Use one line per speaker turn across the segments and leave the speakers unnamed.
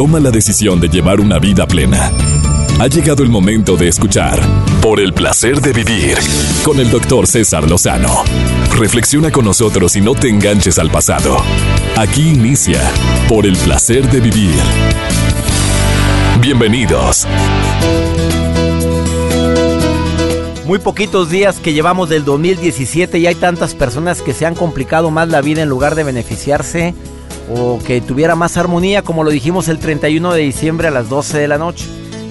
toma la decisión de llevar una vida plena. Ha llegado el momento de escuchar Por el placer de vivir con el doctor César Lozano. Reflexiona con nosotros y no te enganches al pasado. Aquí inicia Por el placer de vivir. Bienvenidos.
Muy poquitos días que llevamos del 2017 y hay tantas personas que se han complicado más la vida en lugar de beneficiarse o que tuviera más armonía, como lo dijimos el 31 de diciembre a las 12 de la noche.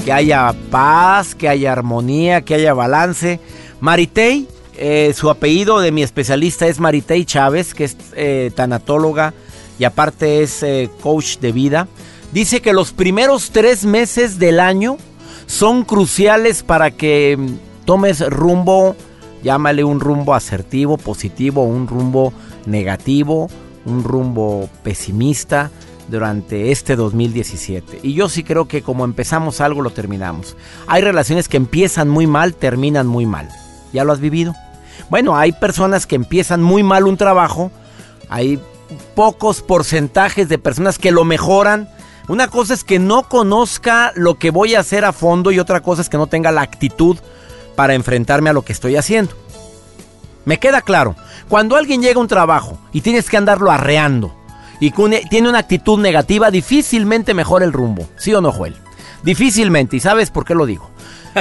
Que haya paz, que haya armonía, que haya balance. Maritei, eh, su apellido de mi especialista es Maritei Chávez, que es eh, tanatóloga y aparte es eh, coach de vida. Dice que los primeros tres meses del año son cruciales para que mm, tomes rumbo, llámale un rumbo asertivo, positivo, un rumbo negativo, un rumbo pesimista durante este 2017. Y yo sí creo que como empezamos algo, lo terminamos. Hay relaciones que empiezan muy mal, terminan muy mal. ¿Ya lo has vivido? Bueno, hay personas que empiezan muy mal un trabajo, hay pocos porcentajes de personas que lo mejoran. Una cosa es que no conozca lo que voy a hacer a fondo y otra cosa es que no tenga la actitud para enfrentarme a lo que estoy haciendo. Me queda claro, cuando alguien llega a un trabajo y tienes que andarlo arreando y tiene una actitud negativa, difícilmente mejora el rumbo. ¿Sí o no, Joel? Difícilmente. ¿Y sabes por qué lo digo?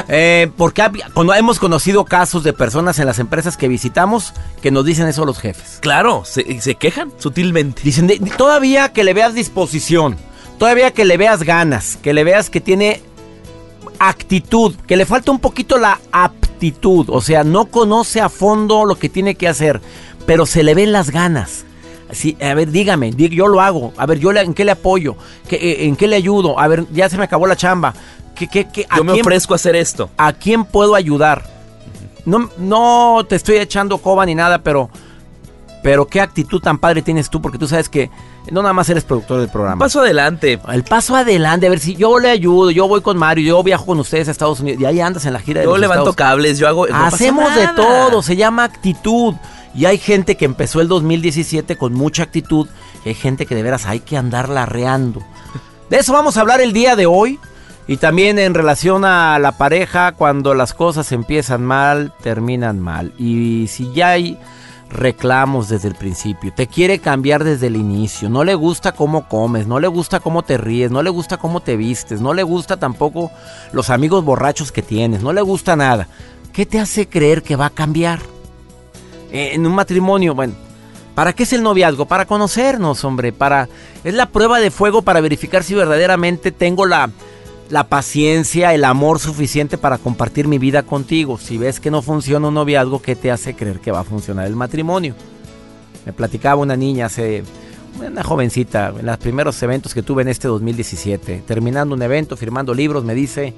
Eh, porque cuando hemos conocido casos de personas en las empresas que visitamos que nos dicen eso los jefes.
Claro, se, se quejan sutilmente.
Dicen, todavía que le veas disposición, todavía que le veas ganas, que le veas que tiene actitud, que le falta un poquito la aptitud, o sea, no conoce a fondo lo que tiene que hacer, pero se le ven las ganas. Sí, a ver, dígame, yo lo hago. A ver, yo en qué le apoyo, eh, en qué le ayudo. A ver, ya se me acabó la chamba. ¿Qué, qué, qué,
yo me ofrezco a hacer esto.
¿A quién puedo ayudar? No, no te estoy echando coba ni nada, pero, pero qué actitud tan padre tienes tú, porque tú sabes que no nada más eres productor del programa.
Paso adelante.
El paso adelante, a ver si yo le ayudo, yo voy con Mario, yo viajo con ustedes a Estados Unidos y ahí andas en la gira de
Yo levanto cables, yo hago...
Hacemos de todo, se llama actitud. Y hay gente que empezó el 2017 con mucha actitud y hay gente que de veras hay que andar larreando. De eso vamos a hablar el día de hoy. Y también en relación a la pareja, cuando las cosas empiezan mal, terminan mal. Y si ya hay reclamos desde el principio, te quiere cambiar desde el inicio, no le gusta cómo comes, no le gusta cómo te ríes, no le gusta cómo te vistes, no le gusta tampoco los amigos borrachos que tienes, no le gusta nada. ¿Qué te hace creer que va a cambiar? Eh, en un matrimonio, bueno, ¿para qué es el noviazgo? Para conocernos, hombre, para es la prueba de fuego para verificar si verdaderamente tengo la la paciencia, el amor suficiente para compartir mi vida contigo. Si ves que no funciona un noviazgo, ¿qué te hace creer que va a funcionar el matrimonio? Me platicaba una niña hace una jovencita en los primeros eventos que tuve en este 2017, terminando un evento, firmando libros, me dice,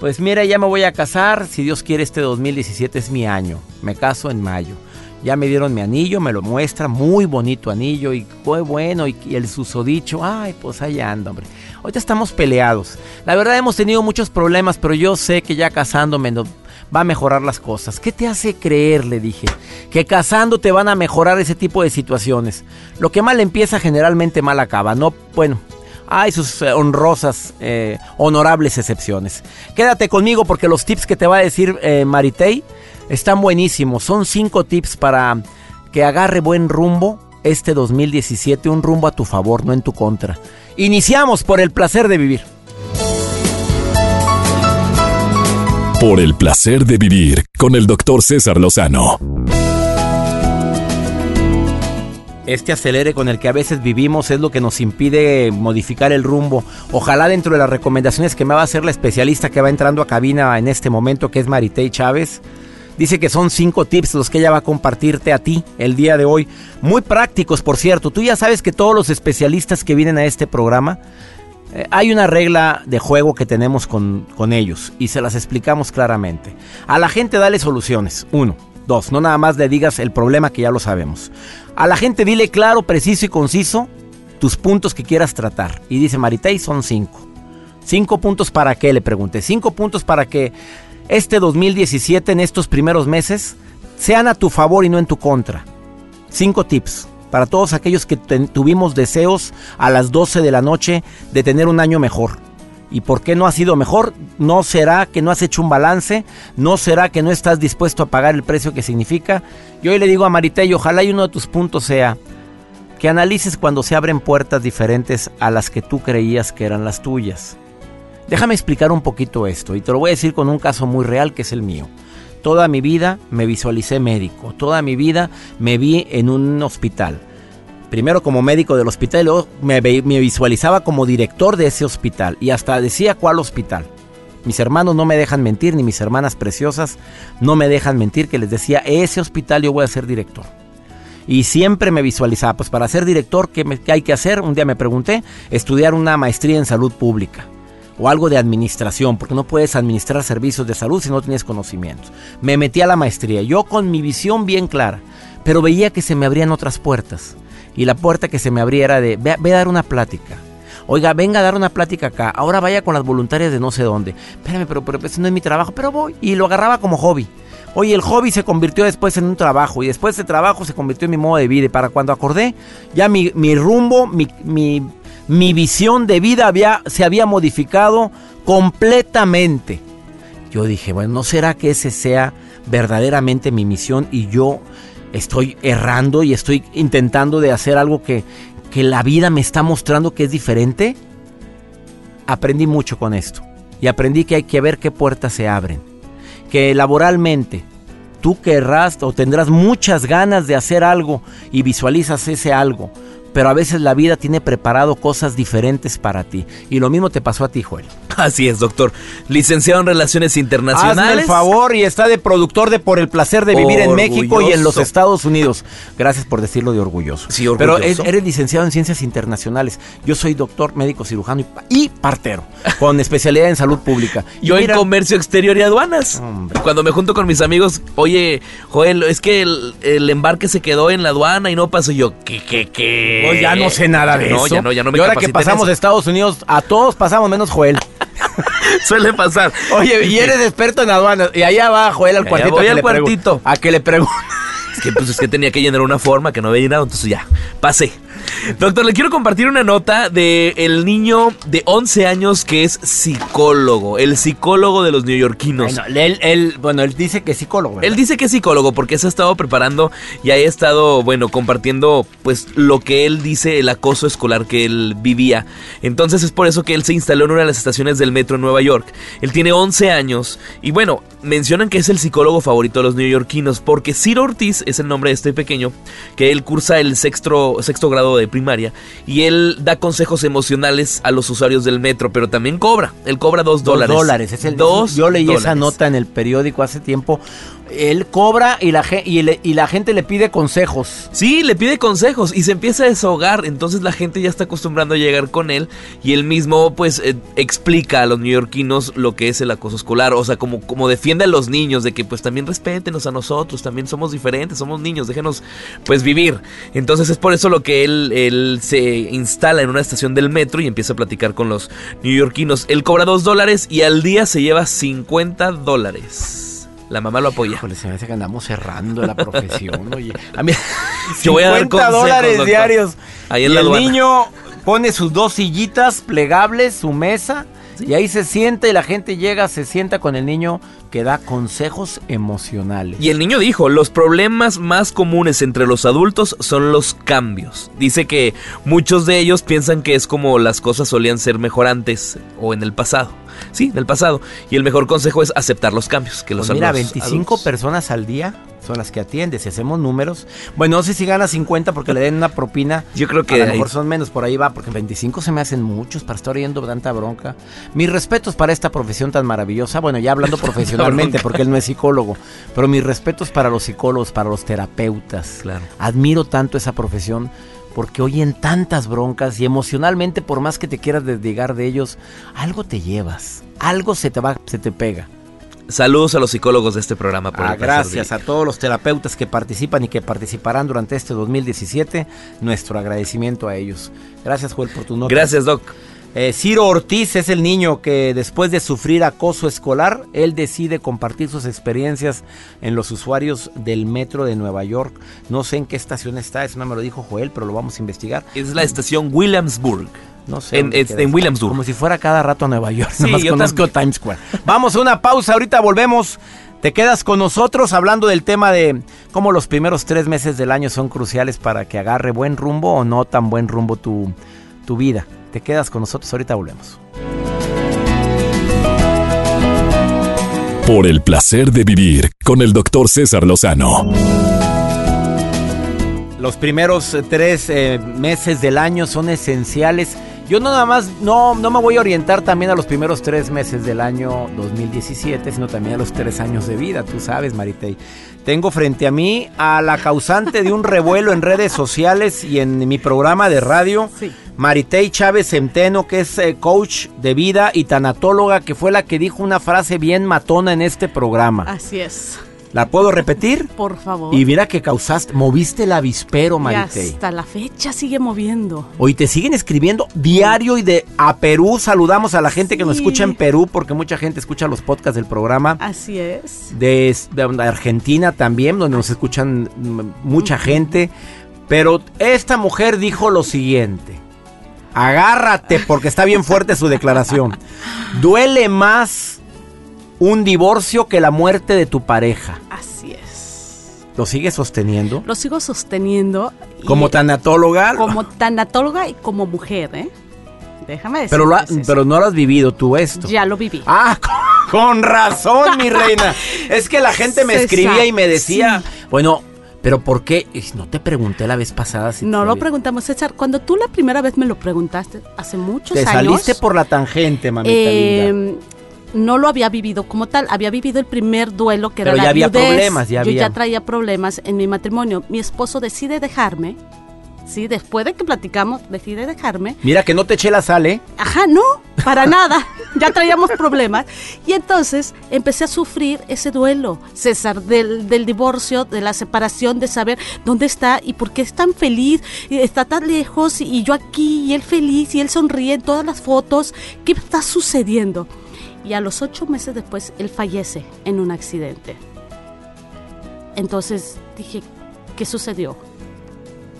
pues mira, ya me voy a casar, si Dios quiere este 2017 es mi año, me caso en mayo. Ya me dieron mi anillo, me lo muestra, muy bonito anillo y fue bueno y, el susodicho, ay, pues ahí anda, hombre. Ahorita estamos peleados. La verdad hemos tenido muchos problemas, pero yo sé que ya casándome va a mejorar las cosas. ¿Qué te hace creer, le dije, que casándote van a mejorar ese tipo de situaciones? Lo que mal empieza generalmente mal acaba, no, bueno, hay sus eh, honrosas, eh, honorables excepciones. Quédate conmigo porque los tips que te va a decir eh, Maritei están buenísimos. Son cinco tips para que agarre buen rumbo este 2017, un rumbo a tu favor, no en tu contra. Iniciamos por el placer de vivir.
Por el placer de vivir con el doctor César Lozano.
Este acelere con el que a veces vivimos es lo que nos impide modificar el rumbo. Ojalá dentro de las recomendaciones que me va a hacer la especialista que va entrando a cabina en este momento, que es Maritei Chávez, dice que son cinco tips los que ella va a compartirte a ti el día de hoy. Muy prácticos, por cierto. Tú ya sabes que todos los especialistas que vienen a este programa, eh, hay una regla de juego que tenemos con, con ellos y se las explicamos claramente. A la gente dale soluciones. Uno. Dos, no nada más le digas el problema que ya lo sabemos. A la gente dile claro, preciso y conciso tus puntos que quieras tratar. Y dice Maritei, son cinco. ¿Cinco puntos para qué? Le pregunté. Cinco puntos para que este 2017, en estos primeros meses, sean a tu favor y no en tu contra. Cinco tips. para todos aquellos que tuvimos deseos a las 12 de la noche de tener un año mejor. ¿Y por qué no ha sido mejor? ¿No será que no has hecho un balance? ¿No será que no estás dispuesto a pagar el precio que significa? Yo hoy le digo a Maritello, ojalá y uno de tus puntos sea que analices cuando se abren puertas diferentes a las que tú creías que eran las tuyas. Déjame explicar un poquito esto y te lo voy a decir con un caso muy real que es el mío. Toda mi vida me visualicé médico, toda mi vida me vi en un hospital. Primero como médico del hospital y luego me, visualizaba como director de ese hospital y hasta decía cuál hospital. Mis hermanos no me dejan mentir, ni mis hermanas preciosas no me dejan mentir, que les decía, ese hospital yo voy a ser director. Y siempre me visualizaba, pues para ser director, ¿qué, me- qué hay que hacer? Un día me pregunté, estudiar una maestría en salud pública o algo de administración, porque no puedes administrar servicios de salud si no tienes conocimientos. Me metí a la maestría, yo con mi visión bien clara, pero veía que se me abrían otras puertas. Y la puerta que se me abría era de, ve, a- dar una plática. Oiga, venga a dar una plática acá. Ahora vaya con las voluntarias de no sé dónde. Espérame, pero, pero ese no es mi trabajo, pero voy. Y lo agarraba como hobby. Oye, el hobby se convirtió después en un trabajo y después ese trabajo se convirtió en mi modo de vida. Para cuando acordé, ya mi, mi rumbo, mi, mi, mi visión de vida había, se había modificado completamente. Yo dije, bueno, ¿no será que ese sea verdaderamente mi misión y yo estoy errando y estoy intentando de hacer algo que, que la vida me está mostrando que es diferente? Aprendí mucho con esto y aprendí que hay que ver qué puertas se abren. Que laboralmente tú querrás o tendrás muchas ganas de hacer algo y visualizas ese algo, pero a veces la vida tiene preparado cosas diferentes para ti. Y lo mismo te pasó a ti, Joel.
Así es, doctor. Licenciado en Relaciones Internacionales.
Hazme el favor y está de productor de Por el placer de vivir en México y en los. Estados Unidos. Gracias por decirlo de orgulloso.
Sí,
Pero
orgulloso.
es- eres licenciado en Ciencias Internacionales. Yo soy doctor, médico, cirujano y, pa- y partero, con especialidad en salud pública.
Yo
mira,
en comercio exterior y aduanas.
Hombre.
Cuando me junto con mis amigos, oye, Joel, es que el, el embarque se quedó en la aduana y no pasó. Yo, ¿qué, qué, qué?
Ya no sé nada de
no,
eso.
ya no, ya no me
Y ahora que pasamos de. Estados Unidos, a todos pasamos menos Joel.
Suele pasar.
Oye, y eres experto en aduanas. Y allá va Joel al
Allá
cuartito.
voy
a que
al
le
cuartito.
A que le pregunte.
Es que, pues, es que tenía que llenar una forma que no había llenado, entonces ya, pasé. Doctor, le quiero compartir una nota de el niño de 11 años que es psicólogo, el psicólogo de los neoyorquinos.
Bueno, él, él- bueno, él dice que es psicólogo. ¿verdad?
Él dice que es psicólogo porque se ha estado preparando y ha estado, bueno, compartiendo pues lo que él dice, el acoso escolar que él vivía. Entonces es por eso que él se instaló en una de las estaciones del metro en Nueva York. Él tiene 11 años y bueno, mencionan que es el psicólogo favorito de los neoyorquinos porque Ciro Ortiz es el nombre de este pequeño, que él cursa el sexto, sexto grado de primaria y él da consejos emocionales a los usuarios del metro, pero también cobra. Él cobra dos
Dos
dólares.
dólares. Es el,
Dos
yo leí esa
dólares.
nota en el periódico hace tiempo. Él cobra y la, gente le pide consejos.
Sí, le pide consejos y se empieza a desahogar, entonces la gente ya está acostumbrando a llegar con él y él mismo pues eh, explica a los neoyorquinos lo que es el acoso escolar, o sea, como, como defiende a los niños de que pues también respétenos a nosotros, también somos diferentes, somos niños, déjenos pues vivir. Entonces es por eso lo que él, él se instala en una estación del metro y empieza a platicar con los neoyorquinos. Él cobra dos dólares y al día se lleva 50 dólares. La mamá lo apoya.
Híjole, se me hace que andamos cerrando la profesión, oye. A mí,
Yo voy a dar
50
consejos,
dólares
doctor.
diarios.
Ahí en
y
la
el
aduana.
niño pone sus dos sillitas plegables, su mesa, y ahí se sienta y la gente llega, se sienta con el niño que da consejos emocionales.
Y el niño dijo, los problemas más comunes entre los adultos son los cambios. Dice que muchos de ellos piensan que es como las cosas solían ser mejor antes o en el pasado. Sí, en el pasado. Y el mejor consejo es aceptar los cambios. Que los
Pues mira,
los
25
adultos-
personas al día son las que atiende. Si hacemos números, bueno, no sé si gana 50 porque le den una propina.
Yo creo que
a lo mejor son menos, por ahí va, porque 25 se me hacen muchos para estar oyendo tanta bronca. Mis respetos para esta profesión tan maravillosa. Bueno, ya hablando profesionalmente, porque él no es psicólogo, pero mis respetos para los psicólogos, para los terapeutas.
Claro.
Admiro tanto esa profesión porque oyen tantas broncas y emocionalmente, por más que te quieras desligar de ellos, algo te llevas, algo se te va, se te pega.
Saludos a los psicólogos de este programa por
Ah,
el
gracias a todos los terapeutas que participan y que participarán durante este 2017. Nuestro agradecimiento a ellos. Gracias, Joel, por tu nota.
Gracias, Doc.
Eh, Ciro Ortiz es el niño que después de sufrir acoso escolar, él decide compartir sus experiencias en los usuarios del metro de Nueva York. No sé en qué estación está, eso no me lo dijo Joel, pero lo vamos a investigar.
Es la estación Williamsburg.
No sé.
En, es- en. Williamsburg.
Como si fuera cada rato a Nueva York.
Sí, yo
conozco Times Square. Vamos a una pausa, ahorita volvemos. Te quedas con nosotros hablando del tema de cómo los primeros tres meses del año son cruciales para que agarre buen rumbo o no tan buen rumbo tu, tu vida. Te quedas con nosotros, ahorita volvemos.
Por el placer de vivir con el doctor César Lozano.
Los primeros eh, tres eh, meses del año son esenciales. Yo no nada más, no, no me voy a orientar también a los primeros tres meses del año 2017, sino también a los tres años de vida, tú sabes, Maritei. Tengo frente a mí a la causante de un revuelo en redes sociales y en mi programa de radio,
Sí.
Maritei Chávez Centeno, que es eh, coach de vida y tanatóloga, que fue la que dijo una frase bien matona en este programa.
Así es.
¿La puedo repetir?
Por favor.
Y mira que causaste, moviste el avispero,
y
Maritei.
hasta la fecha sigue moviendo.
Hoy te siguen escribiendo diario y de a Perú. Saludamos a la gente que nos escucha en Perú, porque mucha gente escucha los podcasts del programa.
Así es.
De, de Argentina también, donde nos escuchan mucha gente. Pero esta mujer dijo lo siguiente. Agárrate, porque está bien fuerte su declaración. Duele más un divorcio que la muerte de tu pareja.
Así es.
¿Lo sigue sosteniendo?
Lo sigo sosteniendo. y-
Como tanatóloga.
Como tanatóloga y como mujer, ¿eh? Déjame decir.
pero, lo ha- pero no lo has vivido tú esto.
Ya lo viví.
Ah, con, razón, mi reina. Es que la gente me escribía y me decía,
sí.
bueno, pero ¿por qué? No te pregunté la vez pasada si
No
te
lo preguntamos, César. Cuando tú la primera vez me lo preguntaste, hace muchos
Te
años.
saliste por la tangente, mamita
eh,
linda.
No lo había vivido como tal, había vivido el primer duelo que
Pero
era
ya
la
había
viudez.
problemas, ya
Yo
había.
ya traía problemas en mi matrimonio. Mi esposo decide dejarme, sí, después de que platicamos, decide dejarme.
Mira que no te eché la sal, ¿eh?
Ajá, no, para nada. Ya traíamos problemas. Y entonces empecé a sufrir ese duelo, César, del, del divorcio, de la separación, de saber dónde está y por qué es tan feliz, y está tan lejos y yo aquí, y él feliz, y él sonríe en todas las fotos. ¿Qué está sucediendo? Y a los ocho meses después, él fallece en un accidente. Entonces dije, ¿qué sucedió?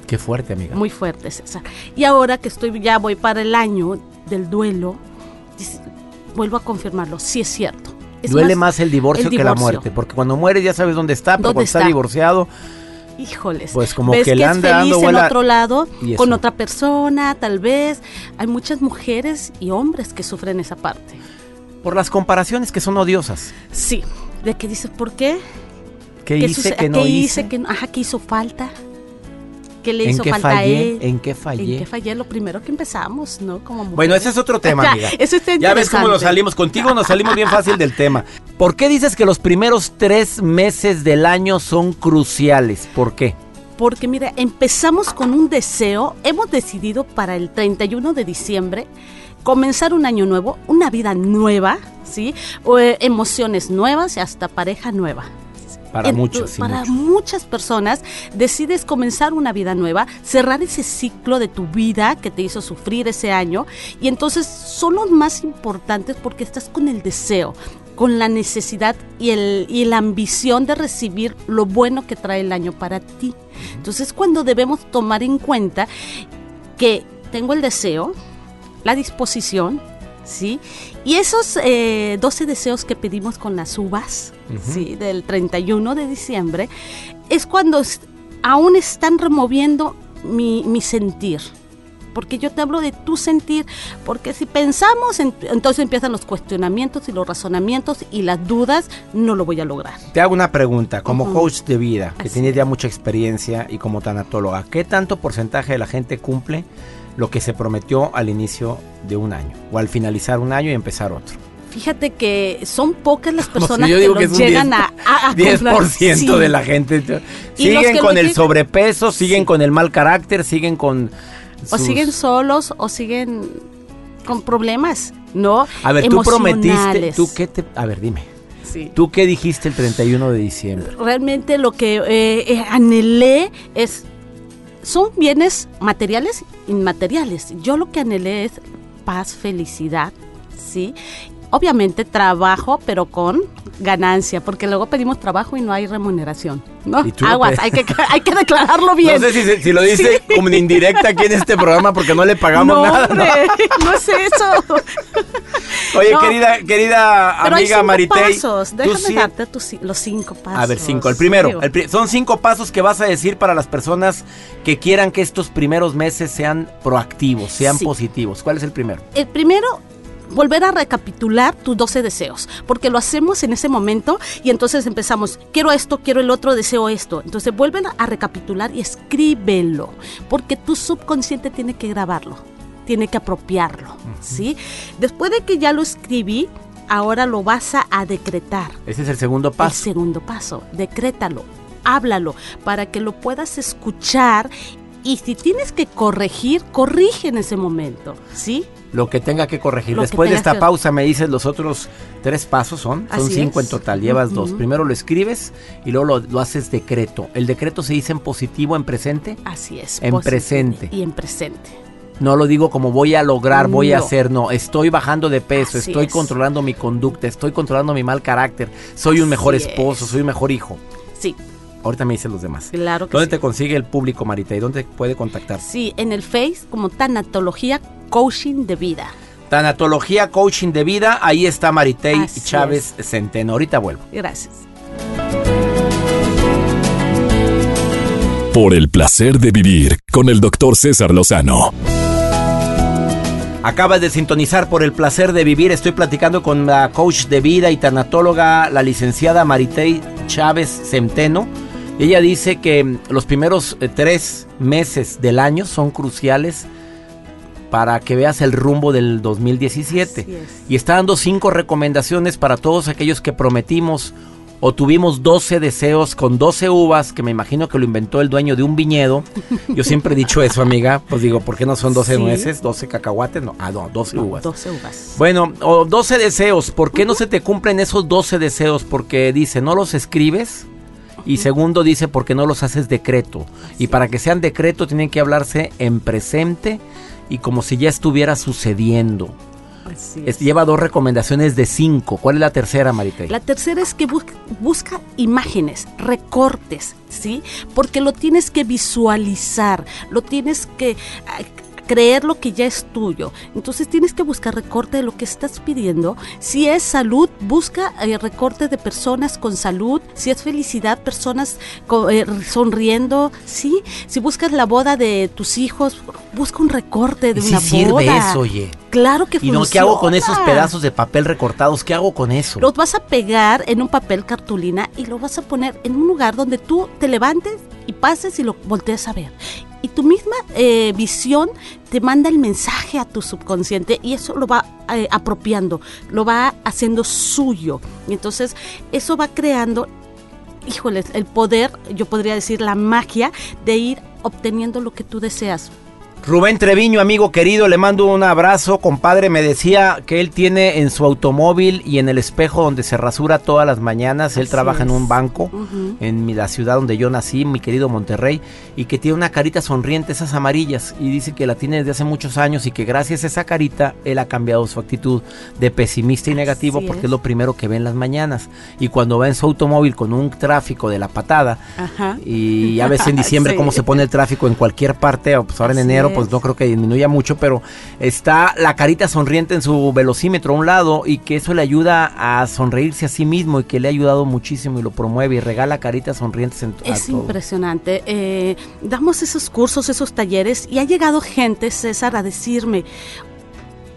Qué fuerte, amiga.
Muy fuerte, César. Y ahora que estoy ya voy para el año del duelo, vuelvo a confirmarlo, sí es cierto. Es
Duele más, el, divorcio
el
que la muerte, porque cuando mueres ya sabes dónde está, pero
¿Dónde
cuando está
está?
divorciado,
Híjoles.
Pues como
ves
que le
es
anda
feliz
dando
en
vuela-
otro lado, con otra persona, tal vez. Hay muchas mujeres y hombres que sufren esa parte.
Por las comparaciones que son odiosas.
Sí. De que dices, ¿por qué?
¿Qué,
¿Qué
hice que no
¿Qué
hice?
que ajá, ¿qué hizo falta? ¿Qué le
¿En
hizo
qué
falta a él?
¿En qué fallé?
¿En qué fallé? Lo primero que empezamos, ¿no? Como
Bueno, ese es otro tema, amiga.
eso está
ya ves cómo nos salimos. Contigo nos salimos bien fácil del tema. ¿Por qué dices que los primeros tres meses del año son cruciales? ¿Por qué?
Porque mira, empezamos con un deseo, hemos decidido para el 31 de diciembre comenzar un año nuevo, una vida nueva, ¿sí? O, eh, emociones nuevas y hasta pareja nueva.
Para muchos, sí,
para
muchos.
muchas personas decides comenzar una vida nueva, cerrar ese ciclo de tu vida que te hizo sufrir ese año y entonces son los más importantes porque estás con el deseo, con la necesidad y, el, y la ambición de recibir lo bueno que trae el año para ti. Entonces cuando debemos tomar en cuenta que tengo el deseo, la disposición, ¿sí? Y esos eh, 12 deseos que pedimos con las uvas, ¿sí? Del 31 de diciembre, es cuando aún están removiendo mi, mi sentir. Porque yo te hablo de tu sentir, porque si pensamos, en- entonces empiezan los cuestionamientos y los razonamientos y las dudas, no lo voy a lograr.
Te hago una pregunta. Como
Ujú.
coach de vida, que
Así
tienes
es.
ya mucha experiencia y como tanatóloga, ¿qué tanto porcentaje de la gente cumple lo que se prometió al inicio de un año? O al finalizar un año y empezar otro.
Fíjate que son pocas las
si
personas
yo
que
digo que
llegan
10,
a, a, a
10%
comprar.
de la gente.
Y
Siguen con el
llegan-
sobrepeso, siguen
Sí.
con el mal carácter, siguen con...
O siguen solos o siguen con problemas, ¿no?
A ver, tú prometiste, tú qué te... A ver, dime.
Sí.
¿Tú qué dijiste el 31 de diciembre?
Realmente lo que eh, eh, anhelé es... Son bienes materiales, inmateriales. Yo lo que anhelé es paz, felicidad, ¿sí? Obviamente trabajo, pero con ganancia, porque luego pedimos trabajo y no hay remuneración. ¿no?
Y tú lo
Aguas, hay que, hay que declararlo bien.
No sé si, se- si lo dice como en indirecta aquí en este programa porque no le pagamos
no,
nada. ¿no?
hombre, no es eso.
Oye,
No.
querida, querida
Pero hay
amiga
cinco
Maritei.
pasos.
tú
Déjame
sí-
darte tus los cinco pasos.
A ver, cinco. El primero, el son cinco pasos que vas a decir para las personas que quieran que estos primeros meses sean proactivos, sean
Sí.
positivos. ¿Cuál es el primero?
El primero, volver a recapitular tus 12 deseos, porque lo hacemos en ese momento y entonces empezamos, quiero esto, quiero el otro, deseo esto. Entonces vuelven a recapitular y escríbelo, porque tu subconsciente tiene que grabarlo, tiene que apropiarlo, ¿sí? Después de que ya lo escribí, ahora lo vas a, a decretar.
Ese es el segundo
El
paso.
segundo paso, decrétalo, háblalo, para que lo puedas escuchar y si tienes que corregir, corrige en ese momento, ¿sí?
Lo que tenga que corregir.
Lo que
Después de esta
que-
pausa me dices los otros tres pasos son. Son
Así
cinco
es.
en total. Llevas dos. Primero lo escribes y luego lo, lo haces decreto. ¿El decreto se dice en positivo, en presente?
Así es.
En presente.
Y en presente.
No lo digo como voy a lograr, voy a hacer, no. Estoy bajando de peso,
Así
estoy
es.
controlando mi conducta, estoy controlando mi mal carácter, soy un mejor esposo,
es.
soy un mejor hijo.
Sí,
Ahorita me dicen los demás.
claro que
¿Dónde
sí.
te consigue el público, Marita? ¿Y dónde puede contactar?
Sí, en el Face como Tanatología Coaching de Vida.
Tanatología Coaching de Vida, ahí está Maritei
Así
Chávez Centeno. Ahorita vuelvo.
Gracias.
Por el placer de vivir con el doctor César Lozano.
Acabas de sintonizar por el placer de vivir. Estoy platicando con la coach de vida y tanatóloga, la licenciada Maritei Chávez Centeno. Ella dice que los primeros eh, tres meses del año son cruciales para que veas el rumbo del 2017.
Así es.
Y está dando cinco recomendaciones para todos aquellos que prometimos o tuvimos 12 deseos con 12 uvas, que me imagino que lo inventó el dueño de un viñedo. Yo siempre he dicho eso, amiga. Pues digo, ¿por qué no son 12
Sí.
nueces, 12 cacahuates? No, ah, no, 12
No,
uvas.
12 uvas.
Bueno, o 12 deseos. ¿Por qué no se te cumplen esos 12 deseos? Porque dice, no los escribes. Y segundo dice, porque no los haces decreto. Y para que sean decreto tienen que hablarse en presente y como si ya estuviera sucediendo.
Así
Es- lleva dos recomendaciones de cinco. ¿Cuál es la tercera, Maritei?
La tercera es que bus- busca imágenes, recortes, ¿sí? Porque lo tienes que visualizar, lo tienes que ah, creer lo que ya es tuyo. Entonces tienes que buscar recorte de lo que estás pidiendo. Si es salud, busca eh, recorte de personas con salud. Si es felicidad, personas eh, sonriendo, ¿sí? Si buscas la boda de tus hijos, busca un recorte de
¿Y si
una
sirve
boda.
eso, oye?
Claro que
¿Y no,
funciona.
qué hago con esos pedazos de papel recortados? ¿Qué hago con eso?
Los vas a pegar en un papel cartulina y lo vas a poner en un lugar donde tú te levantes y pases y lo voltees a ver. Y tu misma eh, visión te manda el mensaje a tu subconsciente y eso lo va eh, apropiando, lo va haciendo suyo. Y entonces eso va creando, híjoles, el poder, yo podría decir la magia de ir obteniendo lo que tú deseas.
Rubén Treviño, amigo querido, le mando un abrazo. Compadre, me decía que él tiene en su automóvil y en el espejo donde se rasura todas las mañanas. Él
Así
trabaja en un banco en mi- la ciudad donde yo nací, mi querido Monterrey, y que tiene una carita sonriente, esas amarillas, y dice que la tiene desde hace muchos años y que gracias a esa carita él ha cambiado su actitud de pesimista y negativo
Así
porque
es.
es lo primero que ve en las mañanas. Y cuando va en su automóvil con un tráfico de la patada,
Ajá.
y ya ves en diciembre
Sí.
cómo se pone el tráfico en cualquier parte, pues ahora en
Así
pues
es.
no creo que disminuya mucho, pero está la carita sonriente en su velocímetro a un lado y que eso le ayuda a sonreírse a sí mismo y que le ha ayudado muchísimo y lo promueve y regala caritas sonrientes en
Es impresionante. Eh, damos esos cursos, esos talleres y ha llegado gente, César, a decirme,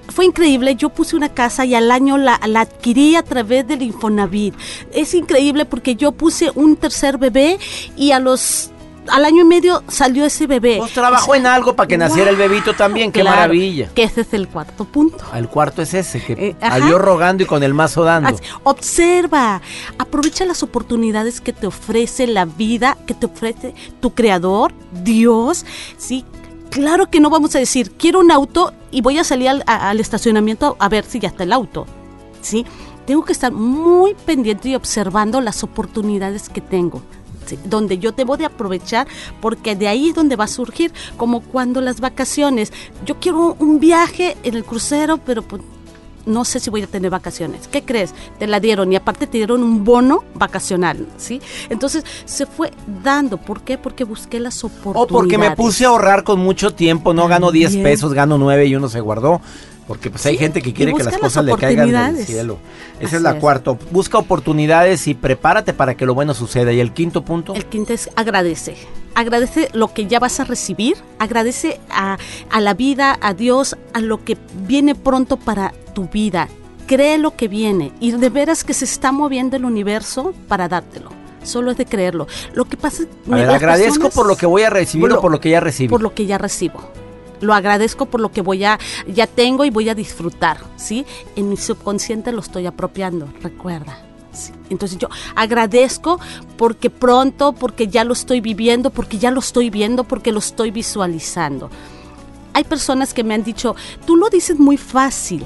fue increíble, yo puse una casa y al año la, la adquirí a través del Infonavit. Es increíble porque yo puse un tercer bebé y a los... Al año y medio salió ese bebé.
Pues trabajó
O sea,
en algo para que naciera el bebito también, qué
claro,
maravilla.
Que ese es el cuarto punto.
El cuarto es ese, que
Eh,
yo rogando y con el mazo dando.
Así, Observa, aprovecha las oportunidades que te ofrece la vida, que te ofrece tu creador, Dios, ¿sí? Claro que no vamos a decir, quiero un auto y voy a salir al, a- al estacionamiento a ver si ya está el auto, ¿sí? Tengo que estar muy pendiente y observando las oportunidades que tengo. ¿Sí? donde yo debo de aprovechar porque de ahí es donde va a surgir, como cuando las vacaciones, yo quiero un viaje en el crucero, pero pues no sé si voy a tener vacaciones. ¿Qué crees? Te la dieron y aparte te dieron un bono vacacional, ¿sí? Entonces se fue dando. ¿Por qué? Porque busqué las oportunidades.
O porque me puse a ahorrar con mucho tiempo, no gano 10
También.
pesos, gano 9 y uno se guardó. Porque pues hay gente que quiere que las
las
cosas le caigan del cielo. Esa
Así
es la
es.
cuarta. Busca oportunidades y prepárate para que lo bueno suceda. Y el quinto punto.
El quinto es agradece. Agradece lo que ya vas a recibir, agradece a, a la vida, a Dios, a lo que viene pronto para tu vida. Cree lo que viene y de veras que se está moviendo el universo para dártelo. Solo es de creerlo. Lo que pasa es las
agradezco
personas-
por lo que voy a recibir
por
o por lo que ya recibí.
por lo que ya recibo. Lo agradezco por lo que voy a ya tengo y voy a disfrutar, ¿sí? En mi subconsciente lo estoy apropiando, recuerda. ¿sí? Entonces yo agradezco porque pronto, porque ya lo estoy viviendo, porque ya lo estoy viendo, porque lo estoy visualizando. Hay personas que me han dicho, tú lo dices muy fácil,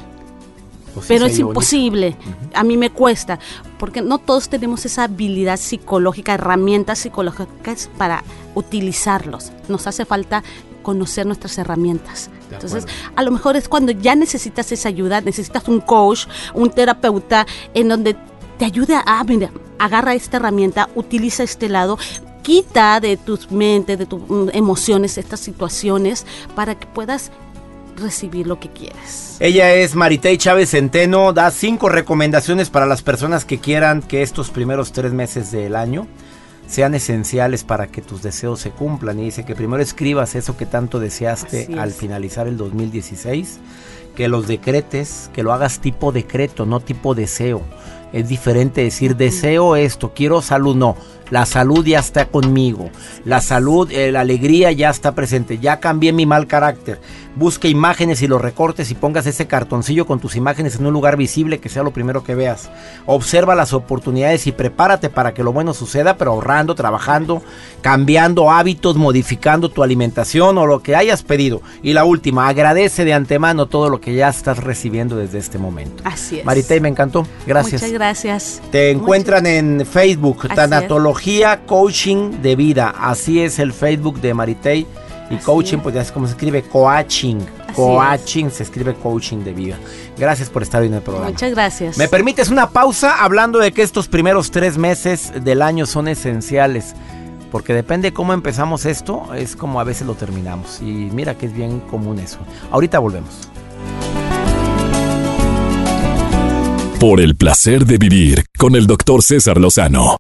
Pues
pero es imposible. A mí me cuesta, porque no todos tenemos esa habilidad psicológica, herramientas psicológicas para utilizarlos. Nos hace falta conocer nuestras herramientas.
De
Entonces,
acuerdo.
a lo mejor es cuando ya necesitas esa ayuda, necesitas un coach, un terapeuta, en donde te ayude a, ah, mira, agarra esta herramienta, utiliza este lado, quita de tus mentes, de tus mm, emociones estas situaciones para que puedas recibir lo que quieres.
Ella es Maritei Chávez Centeno, da cinco recomendaciones para las personas que quieran que estos primeros tres meses del año sean esenciales para que tus deseos se cumplan. Y dice que primero escribas eso que tanto deseaste al finalizar el 2016, que los decretes, que lo hagas tipo decreto, no tipo deseo. Es diferente decir deseo esto, quiero salud, no. La salud ya está conmigo. La salud, eh, la alegría ya está presente. Ya cambié mi mal carácter. Busca imágenes y los recortes y pongas ese cartoncillo con tus imágenes en un lugar visible que sea lo primero que veas. Observa las oportunidades y prepárate para que lo bueno suceda, pero ahorrando, trabajando, cambiando hábitos, modificando tu alimentación o lo que hayas pedido. Y la última, agradece de antemano todo lo que ya estás recibiendo desde este momento.
Así es.
Maritei, me encantó. Gracias.
Muchas gracias.
Te
Muchas-
encuentran en Facebook,
Así
Tanatología Coaching de Vida. Así es el Facebook de Maritei. Y
Así
coaching,
es.
pues ya es como se escribe, coaching.
Así
Coaching se escribe coaching de vida. Gracias por estar hoy en el programa.
Muchas gracias.
¿Me permites una pausa hablando de que estos primeros tres meses del año son esenciales? Porque depende cómo empezamos esto, es como a veces lo terminamos. Y mira que es bien común eso. Ahorita volvemos.
Por el placer de vivir con el doctor César Lozano.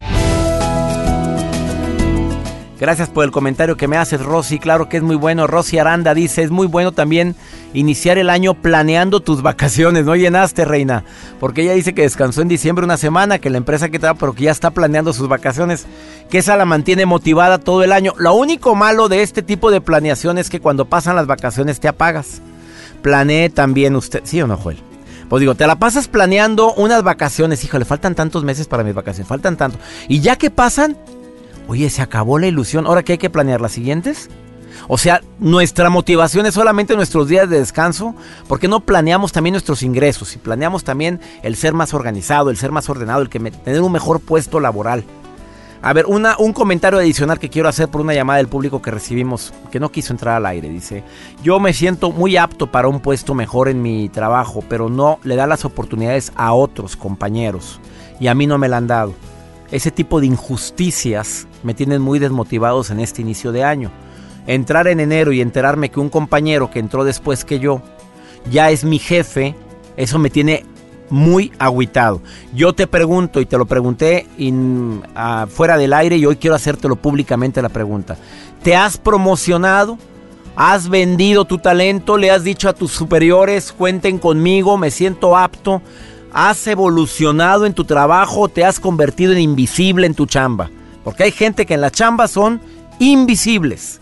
Gracias por el comentario que me haces, Rosy. Claro que es muy bueno. Rosy Aranda dice, es muy bueno también iniciar el año planeando tus vacaciones. No llenaste, reina. Porque ella dice que descansó en diciembre una semana, que la empresa que estaba, pero que ya está planeando sus vacaciones. Que esa la mantiene motivada todo el año. Lo único malo de este tipo de planeación es que cuando pasan las vacaciones te apagas. Planee también usted. ¿Sí o no, Joel? Pues digo, te la pasas planeando unas vacaciones. Híjole, faltan tantos meses para mis vacaciones. Faltan tanto. Y ya que pasan, Oye, se acabó la ilusión. ¿Ahora qué hay que planear? ¿Las siguientes? O sea, nuestra motivación es solamente nuestros días de descanso. ¿Por qué no planeamos también nuestros ingresos? Y planeamos también el ser más organizado, el ser más ordenado, el que tener un mejor puesto laboral. A ver, una, un comentario adicional que quiero hacer por una llamada del público que recibimos, que no quiso entrar al aire. Dice, yo me siento muy apto para un puesto mejor en mi trabajo, pero no le da las oportunidades a otros compañeros. Y a mí no me la han dado. Ese tipo de injusticias me tienen muy desmotivados en este inicio de año. Entrar en enero y enterarme que un compañero que entró después que yo ya es mi jefe, eso me tiene muy agüitado. Yo te pregunto y te lo pregunté in- fuera del aire y hoy quiero hacértelo públicamente la pregunta. ¿Te has promocionado? ¿Has vendido tu talento? ¿Le has dicho a tus superiores, cuenten conmigo, me siento apto? ¿Has evolucionado en tu trabajo? ¿Te has convertido en invisible en tu chamba? Porque hay gente que en la chamba son invisibles.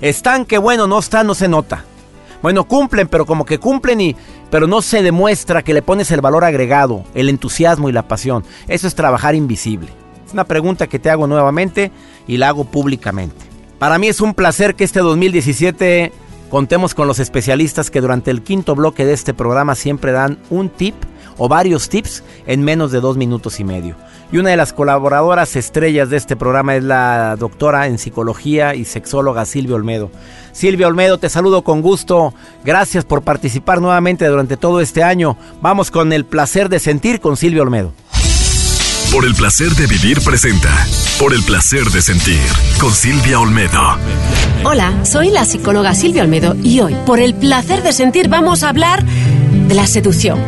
Están que bueno, no están, no se nota. Bueno, cumplen, pero como que cumplen y pero no se demuestra que le pones el valor agregado, el entusiasmo y la pasión. Eso es trabajar invisible. Es una pregunta que te hago nuevamente y la hago públicamente. Para mí es un placer que este 2017 contemos con los especialistas que durante el quinto bloque de este programa siempre dan un tip o varios tips en menos de dos minutos y medio. Y una de las colaboradoras estrellas de este programa es la doctora en psicología y sexóloga Silvia Olmedo. Silvia Olmedo, te saludo con gusto. Gracias por participar nuevamente durante todo este año. Vamos con el placer de sentir con Silvia Olmedo.
Por el placer de vivir presenta. Por el placer de sentir con Silvia Olmedo.
Hola, soy la psicóloga Silvia Olmedo y hoy, por el placer de sentir, vamos a hablar de la seducción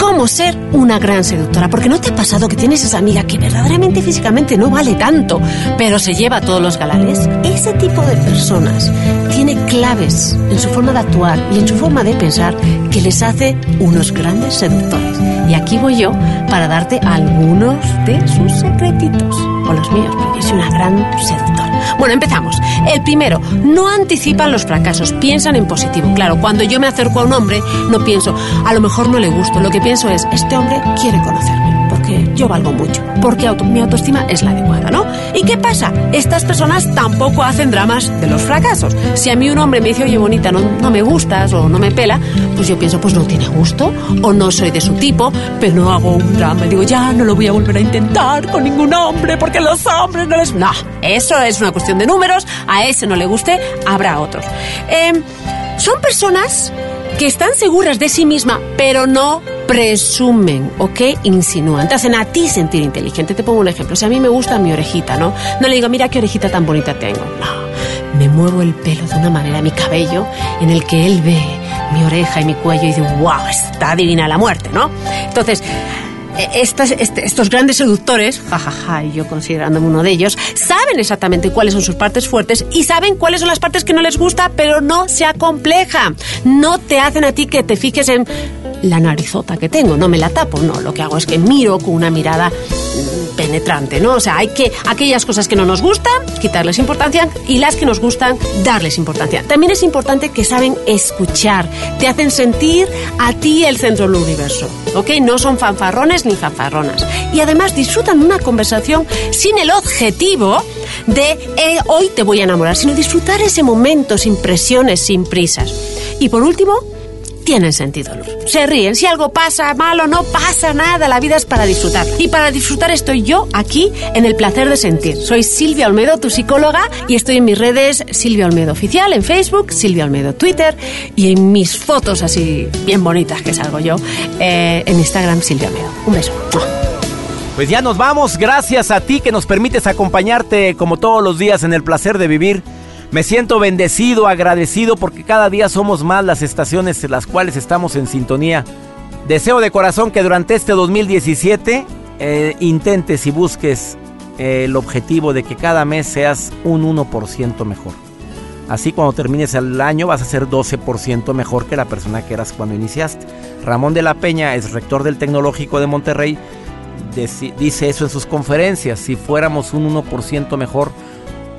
cómo ser una gran seductora. Porque no te ha pasado que tienes esa amiga que verdaderamente físicamente no vale tanto, pero se lleva a todos los galanes. Ese tipo de personas tiene claves en su forma de actuar y en su forma de pensar que les hace unos grandes seductores. Y aquí voy yo para darte algunos de sus secretitos, o los míos, porque soy una gran seductora. Bueno, empezamos. El primero, no anticipan los fracasos, piensan en positivo. Claro, cuando yo me acerco a un hombre, no pienso, a lo mejor no le gusto, lo que pienso es, este hombre quiere conocerme, yo valgo mucho, porque mi autoestima es la adecuada, ¿no? ¿Y qué pasa? Estas personas tampoco hacen dramas de los fracasos. Si a mí un hombre me dice, oye, bonita, no, me gustas o no me pela, pues yo pienso, pues no tiene gusto o no soy de su tipo, pero no hago un drama. Digo, ya no lo voy a volver a intentar con ningún hombre porque los hombres no les... No, eso es una cuestión de números, a ese no le guste, habrá otros. Em, son personas que están seguras de sí misma, pero no presumen o que insinúan. Te hacen a ti sentir inteligente. Te pongo un ejemplo. Si a mí me gusta mi orejita, ¿no? No le digo, mira qué orejita tan bonita tengo. No. Me muevo el pelo de una manera, mi cabello, en el que él ve mi oreja y mi cuello y dice, wow, está divina la muerte, ¿no? Entonces, e, este, estos grandes seductores, jajaja, y yo considerándome uno de ellos, saben exactamente cuáles son sus partes fuertes y saben cuáles son las partes que no les gusta, pero no se acompleja. No te hacen a ti que te fijes en la narizota que tengo, no me la tapo, no, lo que hago es que miro con una mirada penetrante, ¿no? O sea, hay que aquellas cosas que no nos gustan, quitarles importancia y las que nos gustan, darles importancia. También es importante que saben escuchar, te hacen sentir a ti el centro del universo, ¿ok? No son fanfarrones ni fanfarronas. Y además disfrutan una conversación sin el objetivo de eh, hoy te voy a enamorar, sino disfrutar ese momento sin presiones, sin prisas. Y por último, tienen sentido Se ríen. Si algo pasa malo, no pasa nada. La vida es para disfrutar. Y para disfrutar estoy yo aquí en el placer de sentir. Soy Silvia Olmedo, tu psicóloga, y estoy en mis redes Silvia Olmedo Oficial, en Facebook, Silvia Olmedo Twitter, y en mis fotos así bien bonitas que salgo yo, eh, en Instagram Silvia Olmedo. Un beso.
Pues ya nos vamos. Gracias a ti que nos permites acompañarte como todos los días en el placer de vivir. Me siento bendecido, agradecido porque cada día somos más las estaciones en las cuales estamos en sintonía. Deseo de corazón que durante este 2017 eh, intentes y busques eh, el objetivo de que cada mes seas un 1% mejor. Así cuando termines el año vas a ser 12% mejor que la persona que eras cuando iniciaste. Ramón de la Peña es rector del Tecnológico de Monterrey. Dice eso en sus conferencias. Si fuéramos un 1% mejor,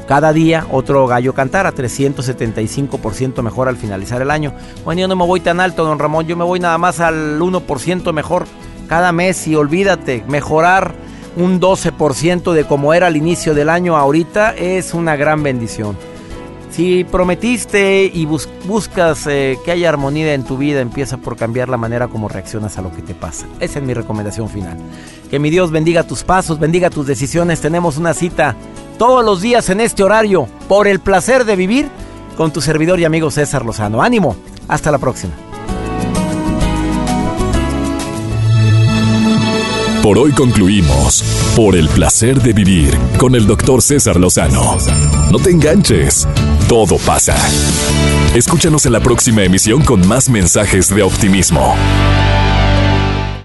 cada día otro gallo cantara, 375% mejor al finalizar el año. Bueno, yo no me voy tan alto, don Ramón, yo me voy nada más al 1% mejor cada mes y olvídate, mejorar un 12% de como era al inicio del año ahorita es una gran bendición. Si prometiste y buscas eh, que haya armonía en tu vida, empieza por cambiar la manera como reaccionas a lo que te pasa. Esa es mi recomendación final. Que mi Dios bendiga tus pasos, bendiga tus decisiones. Tenemos una cita todos los días en este horario por el placer de vivir con tu servidor y amigo César Lozano. Ánimo, hasta la próxima.
Por hoy concluimos por el placer de vivir con el doctor César Lozano. No te enganches, todo pasa. Escúchanos en la próxima emisión con más mensajes de optimismo.